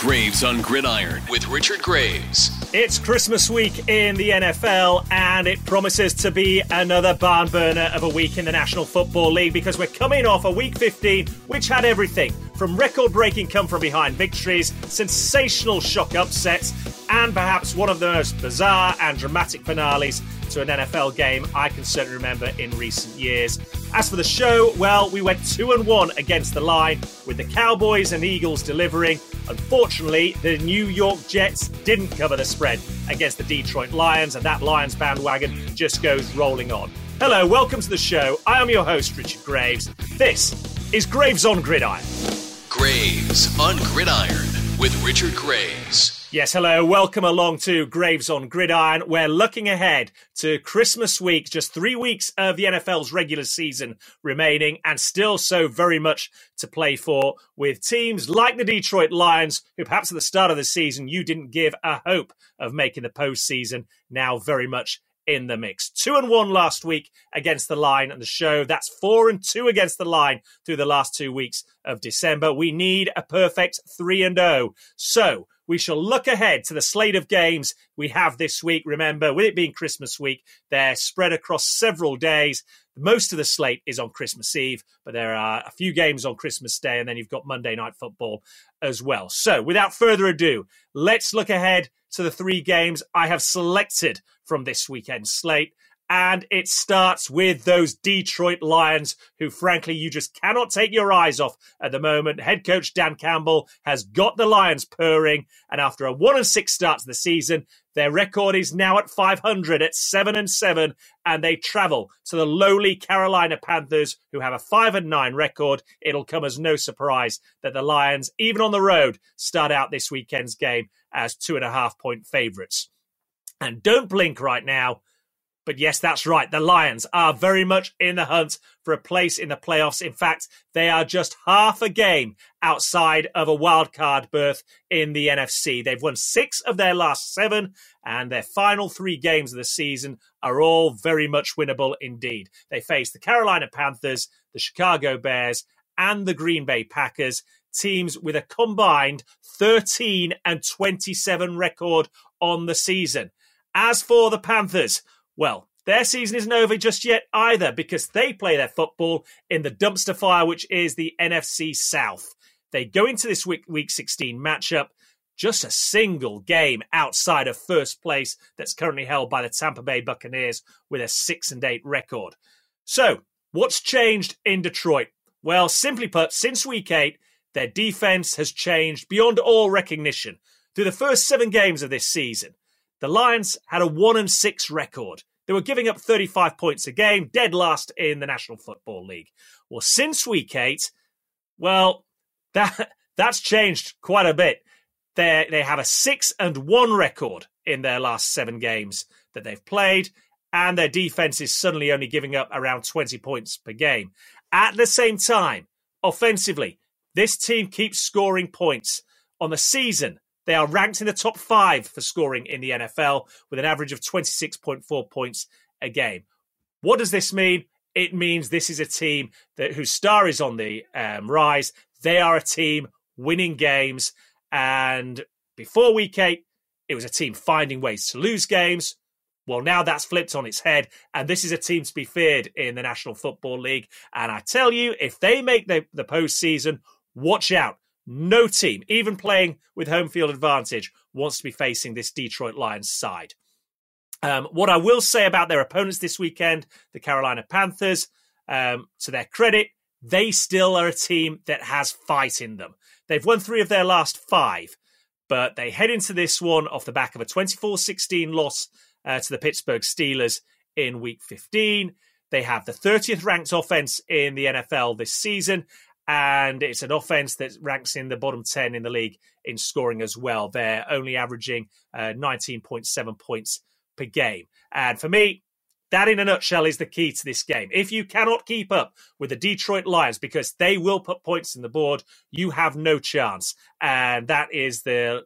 Graves on Gridiron with Richard Graves. It's Christmas week in the NFL, and it promises to be another barn burner of a week in the National Football League because we're coming off a week 15 which had everything from record breaking come from behind victories, sensational shock upsets, and perhaps one of the most bizarre and dramatic finales to an NFL game I can certainly remember in recent years. As for the show, well, we went 2 and 1 against the line with the Cowboys and Eagles delivering. Unfortunately, the New York Jets didn't cover the spread against the Detroit Lions, and that Lions bandwagon just goes rolling on. Hello, welcome to the show. I am your host, Richard Graves. This is Graves on Gridiron. Graves on Gridiron with Richard Graves. Yes, hello. Welcome along to Graves on Gridiron. We're looking ahead to Christmas week, just three weeks of the NFL's regular season remaining, and still so very much to play for with teams like the Detroit Lions, who perhaps at the start of the season you didn't give a hope of making the postseason, now very much in the mix. Two and one last week against the line and the show. That's four and two against the line through the last two weeks of December. We need a perfect three and oh. So we shall look ahead to the slate of games we have this week. Remember, with it being Christmas week, they're spread across several days. Most of the slate is on Christmas Eve, but there are a few games on Christmas Day, and then you've got Monday Night Football as well. So, without further ado, let's look ahead to the three games I have selected from this weekend slate. And it starts with those Detroit Lions, who frankly you just cannot take your eyes off at the moment. Head coach Dan Campbell has got the Lions purring, and after a one and six start to the season, their record is now at 500 at seven and seven, and they travel to the lowly Carolina Panthers, who have a five and nine record. It'll come as no surprise that the Lions, even on the road, start out this weekend's game as two and a half point favorites. And don't blink right now but yes, that's right. The Lions are very much in the hunt for a place in the playoffs. In fact, they are just half a game outside of a wild card berth in the NFC. They've won six of their last seven, and their final three games of the season are all very much winnable indeed. They face the Carolina Panthers, the Chicago Bears, and the Green Bay Packers, teams with a combined 13 and 27 record on the season. As for the Panthers, well, their season isn't over just yet either because they play their football in the dumpster fire, which is the NFC South. They go into this week, week 16 matchup just a single game outside of first place that's currently held by the Tampa Bay Buccaneers with a 6 and 8 record. So, what's changed in Detroit? Well, simply put, since week 8, their defense has changed beyond all recognition. Through the first 7 games of this season, the Lions had a 1 and 6 record. They were giving up 35 points a game, dead last in the National Football League. Well, since week eight, well, that that's changed quite a bit. They they have a six and one record in their last seven games that they've played, and their defense is suddenly only giving up around 20 points per game. At the same time, offensively, this team keeps scoring points. On the season, they are ranked in the top five for scoring in the NFL with an average of 26.4 points a game. What does this mean? It means this is a team that whose star is on the um, rise. They are a team winning games. And before week eight, it was a team finding ways to lose games. Well, now that's flipped on its head, and this is a team to be feared in the National Football League. And I tell you, if they make the, the postseason, watch out no team, even playing with home field advantage, wants to be facing this Detroit Lions side. Um, what I will say about their opponents this weekend, the Carolina Panthers, um, to their credit, they still are a team that has fight in them. They've won three of their last five, but they head into this one off the back of a 24 16 loss uh, to the Pittsburgh Steelers in week 15. They have the 30th ranked offense in the NFL this season, and it's an offense that ranks in the bottom 10 in the league in scoring as well. They're only averaging uh, 19.7 points per game. And for me, that in a nutshell is the key to this game. If you cannot keep up with the Detroit Lions because they will put points in the board, you have no chance. And that is the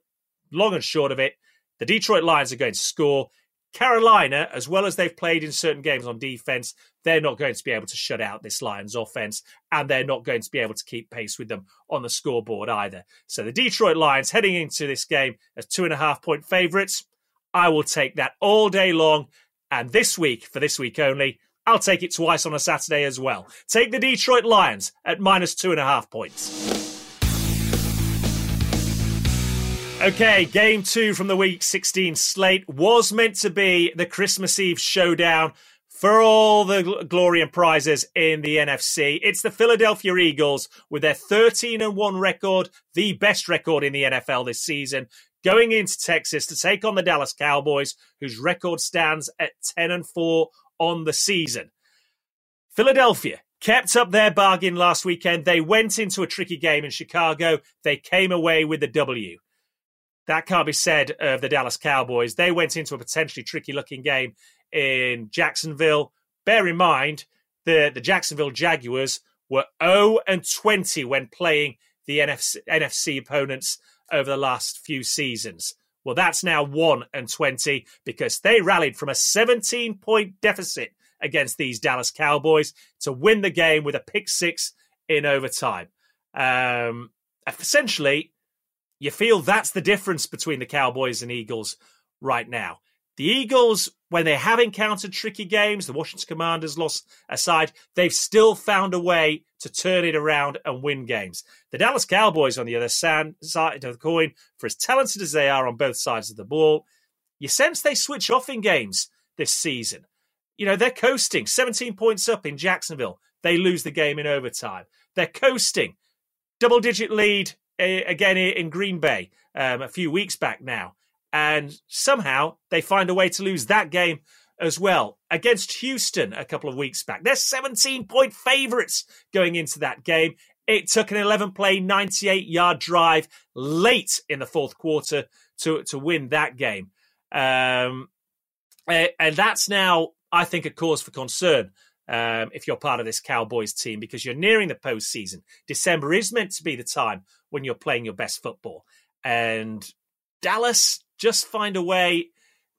long and short of it. The Detroit Lions are going to score. Carolina, as well as they've played in certain games on defense, they're not going to be able to shut out this Lions offense, and they're not going to be able to keep pace with them on the scoreboard either. So the Detroit Lions heading into this game as two and a half point favorites. I will take that all day long. And this week, for this week only, I'll take it twice on a Saturday as well. Take the Detroit Lions at minus two and a half points. Okay, game two from the week 16 slate was meant to be the Christmas Eve showdown for all the glory and prizes in the NFC. It's the Philadelphia Eagles with their 13 and 1 record, the best record in the NFL this season, going into Texas to take on the Dallas Cowboys, whose record stands at 10 and 4 on the season. Philadelphia kept up their bargain last weekend. They went into a tricky game in Chicago. They came away with the W. That can't be said of the Dallas Cowboys. They went into a potentially tricky looking game in Jacksonville. Bear in mind the, the Jacksonville Jaguars were 0 and 20 when playing the NFC, NFC opponents over the last few seasons. Well, that's now 1 and 20 because they rallied from a 17 point deficit against these Dallas Cowboys to win the game with a pick six in overtime. Um, essentially, you feel that's the difference between the Cowboys and Eagles right now. The Eagles, when they have encountered tricky games, the Washington Commanders lost aside, they've still found a way to turn it around and win games. The Dallas Cowboys, on the other side of the coin, for as talented as they are on both sides of the ball, you sense they switch off in games this season. You know, they're coasting 17 points up in Jacksonville. They lose the game in overtime. They're coasting. Double digit lead eh, again in Green Bay um, a few weeks back now. And somehow they find a way to lose that game as well against Houston a couple of weeks back. They're 17 point favorites going into that game. It took an 11 play, 98 yard drive late in the fourth quarter to, to win that game. Um, and that's now, I think, a cause for concern um, if you're part of this Cowboys team because you're nearing the postseason. December is meant to be the time when you're playing your best football. And Dallas just find a way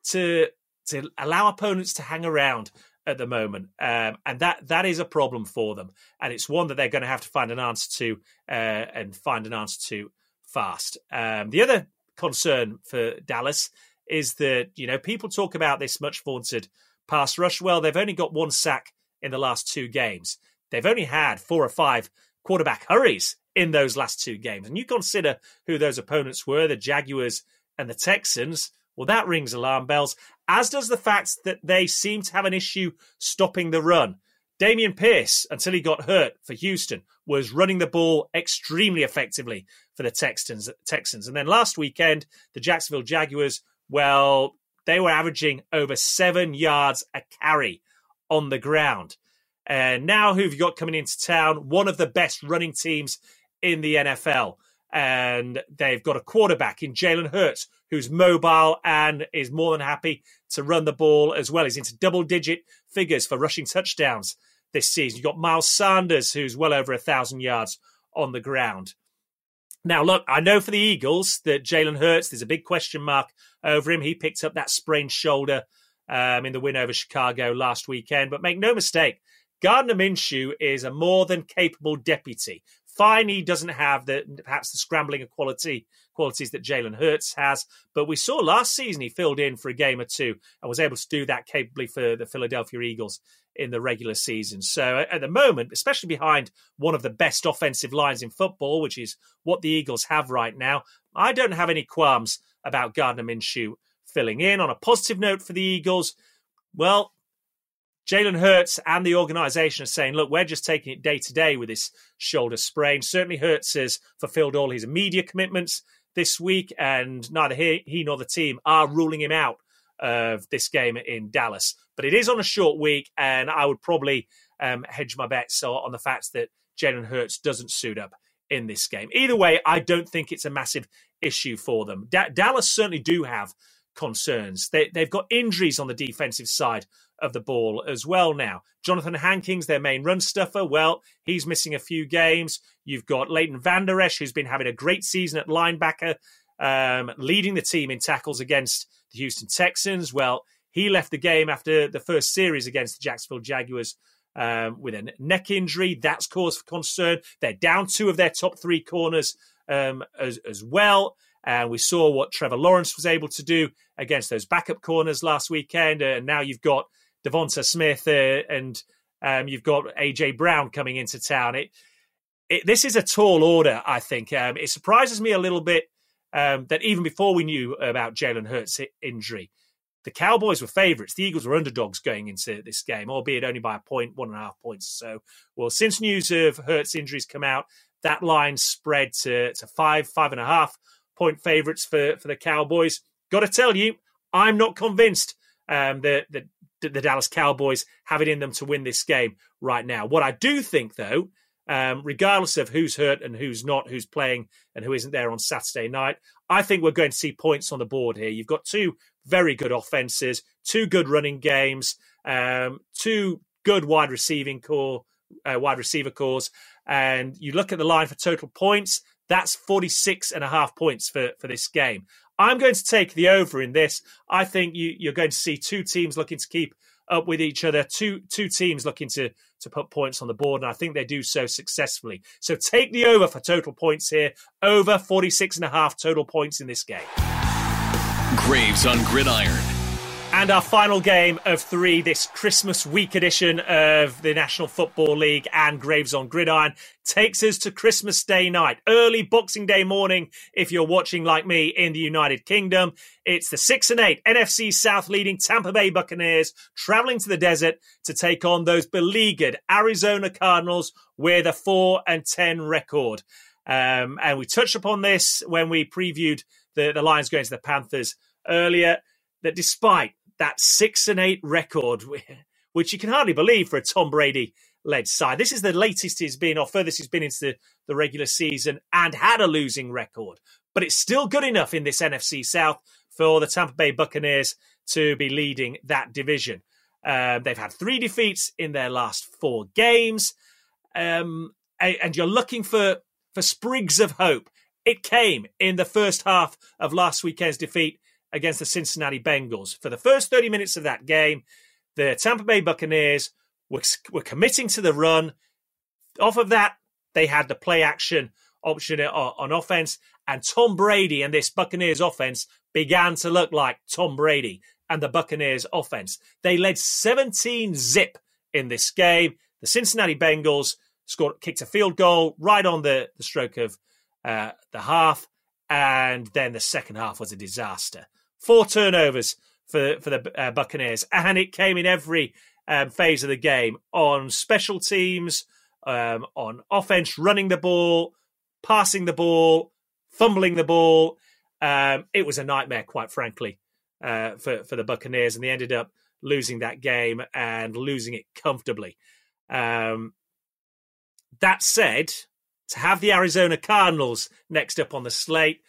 to to allow opponents to hang around at the moment, um, and that that is a problem for them, and it's one that they're going to have to find an answer to uh, and find an answer to fast. Um, the other concern for Dallas is that you know people talk about this much vaunted pass rush. Well, they've only got one sack in the last two games. They've only had four or five quarterback hurries in those last two games, and you consider who those opponents were: the Jaguars and the Texans, well, that rings alarm bells, as does the fact that they seem to have an issue stopping the run. Dameon Pierce, until he got hurt for Houston, was running the ball extremely effectively for the Texans. Texans. And then last weekend, the Jacksonville Jaguars, well, they were averaging over seven yards a carry on the ground. And now, who've you got coming into town? One of the best running teams in the NFL and they've got a quarterback in Jalen Hurts who's mobile and is more than happy to run the ball as well. He's into double digit figures for rushing touchdowns this season. You've got Miles Sanders, who's well over a thousand yards on the ground. Now, look, I know for the Eagles that Jalen Hurts, there's a big question mark over him. He picked up that sprained shoulder um, in the win over Chicago last weekend. But make no mistake, Gardner Minshew is a more than capable deputy. He doesn't have the perhaps the scrambling quality qualities that Jalen Hurts has, but we saw last season he filled in for a game or two and was able to do that capably for the Philadelphia Eagles in the regular season. So at the moment, especially behind one of the best offensive lines in football, which is what the Eagles have right now, I don't have any qualms about Gardner Minshew filling in. On a positive note for the Eagles, well, Jalen Hurts and the organization are saying, look, we're just taking it day to day with this shoulder sprain. Certainly, Hurts has fulfilled all his media commitments this week, and neither he, he nor the team are ruling him out of this game in Dallas. But it is on a short week, and I would probably um, hedge my bets on the fact that Jalen Hurts doesn't suit up in this game. Either way, I don't think it's a massive issue for them. Da- Dallas certainly do have concerns. They, they've got injuries on the defensive side of the ball as well now. Jonathan Hankins, their main run stuffer, well, he's missing a few games. You've got Leighton Vander Esch, who's been having a great season at linebacker, um, leading the team in tackles against the Houston Texans. Well, he left the game after the first series against the Jacksonville Jaguars um, with a neck injury. That's cause for concern. They're down two of their top three corners um, as, as well. And we saw what Trevor Lawrence was able to do against those backup corners last weekend. And now you've got Devonta Smith uh, and um, you've got AJ Brown coming into town. It, it, this is a tall order, I think. Um, it surprises me a little bit um, that even before we knew about Jalen Hurts' injury, the Cowboys were favourites. The Eagles were underdogs going into this game, albeit only by a point, one and a half points. So, well, since news of Hurts' injuries come out, that line spread to, to five, five and a half point favourites for, for the Cowboys. Got to tell you, I'm not convinced um, that, that the Dallas Cowboys have it in them to win this game right now. What I do think, though, um, regardless of who's hurt and who's not, who's playing and who isn't there on Saturday night, I think we're going to see points on the board here. You've got two very good offenses, two good running games, um, two good wide receiving core, uh, wide receiver cores, and you look at the line for total points. That's 46 and a half points for, for this game. I'm going to take the over in this. I think you, you're going to see two teams looking to keep up with each other, two two teams looking to to put points on the board, and I think they do so successfully. So take the over for total points here, over 46 and a half total points in this game. Graves on Gridiron. And our final game of three, this Christmas week edition of the National Football League and Graves on Gridiron, takes us to Christmas Day night, early Boxing Day morning. If you're watching like me in the United Kingdom, it's the six and eight NFC South leading Tampa Bay Buccaneers traveling to the desert to take on those beleaguered Arizona Cardinals with a four and ten record. Um, and we touched upon this when we previewed the, the Lions going to the Panthers earlier. That despite that six and eight record, which you can hardly believe for a Tom Brady led side. This is the latest he's been, or furthest he's been into the, the regular season and had a losing record. But it's still good enough in this NFC South for the Tampa Bay Buccaneers to be leading that division. Um, they've had three defeats in their last four games. Um, and you're looking for, for sprigs of hope. It came in the first half of last weekend's defeat against the Cincinnati Bengals. For the first 30 minutes of that game, the Tampa Bay Buccaneers were, were committing to the run. Off of that, they had the play action option on offense, and Tom Brady and this Buccaneers offense began to look like Tom Brady and the Buccaneers offense. They led 17 zip in this game. The Cincinnati Bengals scored, kicked a field goal right on the, the stroke of uh, the half, and then the second half was a disaster. Four turnovers for for the uh, Buccaneers, and it came in every um, phase of the game on special teams, um, on offense, running the ball, passing the ball, fumbling the ball. Um, it was a nightmare, quite frankly, uh, for for the Buccaneers, and they ended up losing that game and losing it comfortably. Um, that said, to have the Arizona Cardinals next up on the slate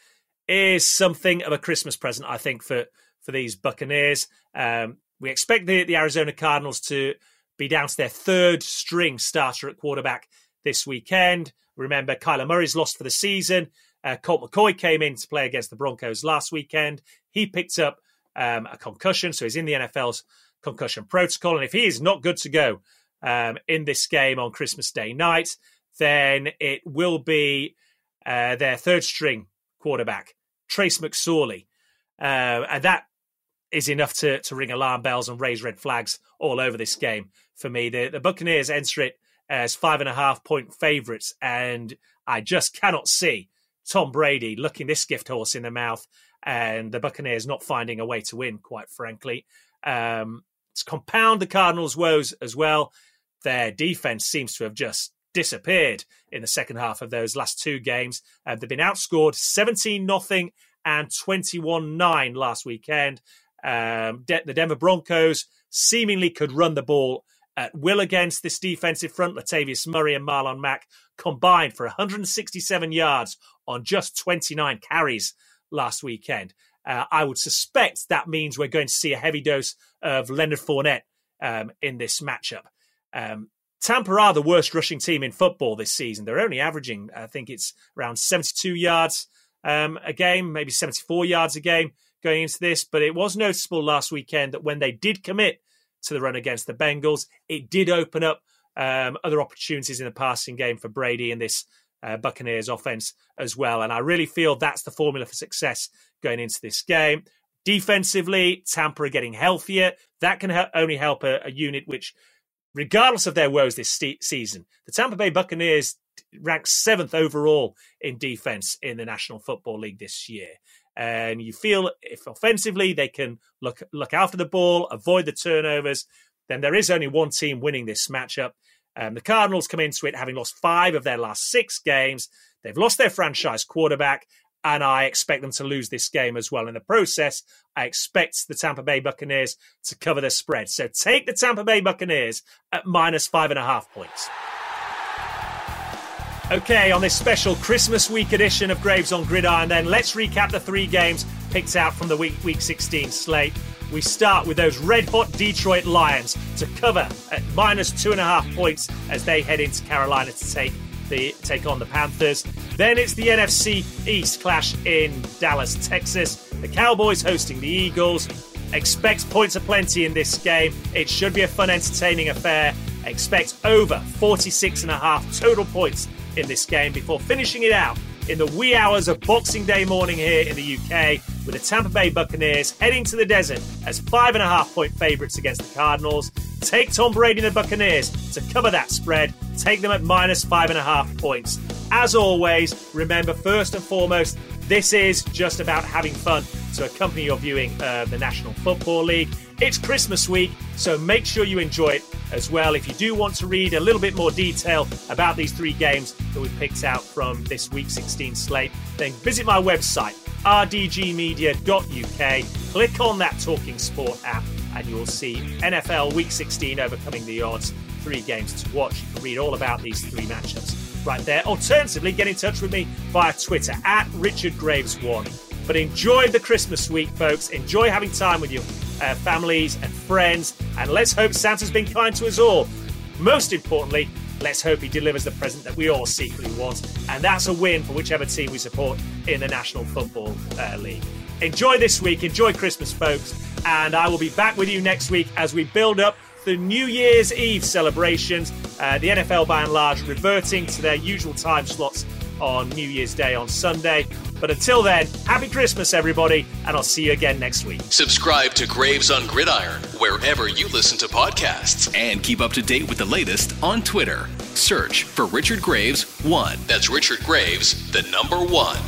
is something of a Christmas present, I think, for for these Buccaneers. Um, we expect the, the Arizona Cardinals to be down to their third string starter at quarterback this weekend. Remember, Kyler Murray's lost for the season. Uh, Colt McCoy came in to play against the Broncos last weekend. He picked up um, a concussion, so he's in the NFL's concussion protocol. And if he is not good to go um, in this game on Christmas Day night, then it will be uh, their third string quarterback, Trace McSorley. Uh, and that is enough to, to ring alarm bells and raise red flags all over this game for me. The, the Buccaneers enter it as five and a half point favourites, and I just cannot see Tom Brady looking this gift horse in the mouth and the Buccaneers not finding a way to win, quite frankly. Um, to compound the Cardinals' woes as well, their defense seems to have just disappeared in the second half of those last two games. Uh, they've been outscored 17 0 and 21 9 last weekend. Um, De- the Denver Broncos seemingly could run the ball at will against this defensive front. Latavius Murray and Marlon Mack combined for 167 yards on just 29 carries last weekend. Uh, I would suspect that means we're going to see a heavy dose of Leonard Fournette um, in this matchup. Um, Tampa are the worst rushing team in football this season. They're only averaging, I think it's around 72 yards um, a game, maybe 74 yards a game going into this. But it was noticeable last weekend that when they did commit to the run against the Bengals, it did open up um, other opportunities in the passing game for Brady and this uh, Buccaneers offense as well. And I really feel that's the formula for success going into this game. Defensively, Tampa are getting healthier. That can only help a, a, unit which, regardless of their woes this season, the Tampa Bay Buccaneers ranked seventh overall in defense in the National Football League this year. And you feel if offensively they can look look after the ball, avoid the turnovers, then there is only one team winning this matchup, um, the Cardinals come into it having lost five of their last six games. They've lost their franchise quarterback, and I expect them to lose this game as well. In the process, I expect the Tampa Bay Buccaneers to cover the spread. So take the Tampa Bay Buccaneers at minus five and a half points. Okay, on this special Christmas week edition of Graves on Gridiron, then let's recap the three games picked out from the week week 16 slate. We start with those red hot Detroit Lions to cover at minus two and a half points as they head into Carolina to take the take on the Panthers. Then it's the NFC East clash in Dallas, Texas. The Cowboys hosting the Eagles. Expect points aplenty in this game. It should be a fun, entertaining affair. Expect over 46 and a half total points in this game before finishing it out in the wee hours of Boxing Day morning here in the UK with the Tampa Bay Buccaneers heading to the desert as five and a half point favourites against the Cardinals. Take Tom Brady and the Buccaneers to cover that spread. Take them at minus five and a half points. As always, remember first and foremost, this is just about having fun to accompany your viewing of the National Football League. It's Christmas week, so make sure you enjoy it as well. If you do want to read a little bit more detail about these three games that we've picked out from this week 16 slate, then visit my website, rdgmedia.uk. Click on that Talking Sport app, and you'll see NFL Week 16 overcoming the odds. Three games to watch. You can read all about these three matchups right there. Alternatively, get in touch with me via Twitter at Richard Graves One. But enjoy the Christmas week, folks. Enjoy having time with your uh, families and friends. And let's hope Santa's been kind to us all. Most importantly, let's hope he delivers the present that we all secretly want. And that's a win for whichever team we support in the National Football uh, League. Enjoy this week. Enjoy Christmas, folks. And I will be back with you next week as we build up the New Year's Eve celebrations. Uh, the NFL, by and large, reverting to their usual time slots on New Year's Day on Sunday. But until then, happy Christmas, everybody, and I'll see you again next week. Subscribe to Graves on Gridiron wherever you listen to podcasts and keep up to date with the latest on Twitter. Search for Richard Graves 1. That's Richard Graves, the number one.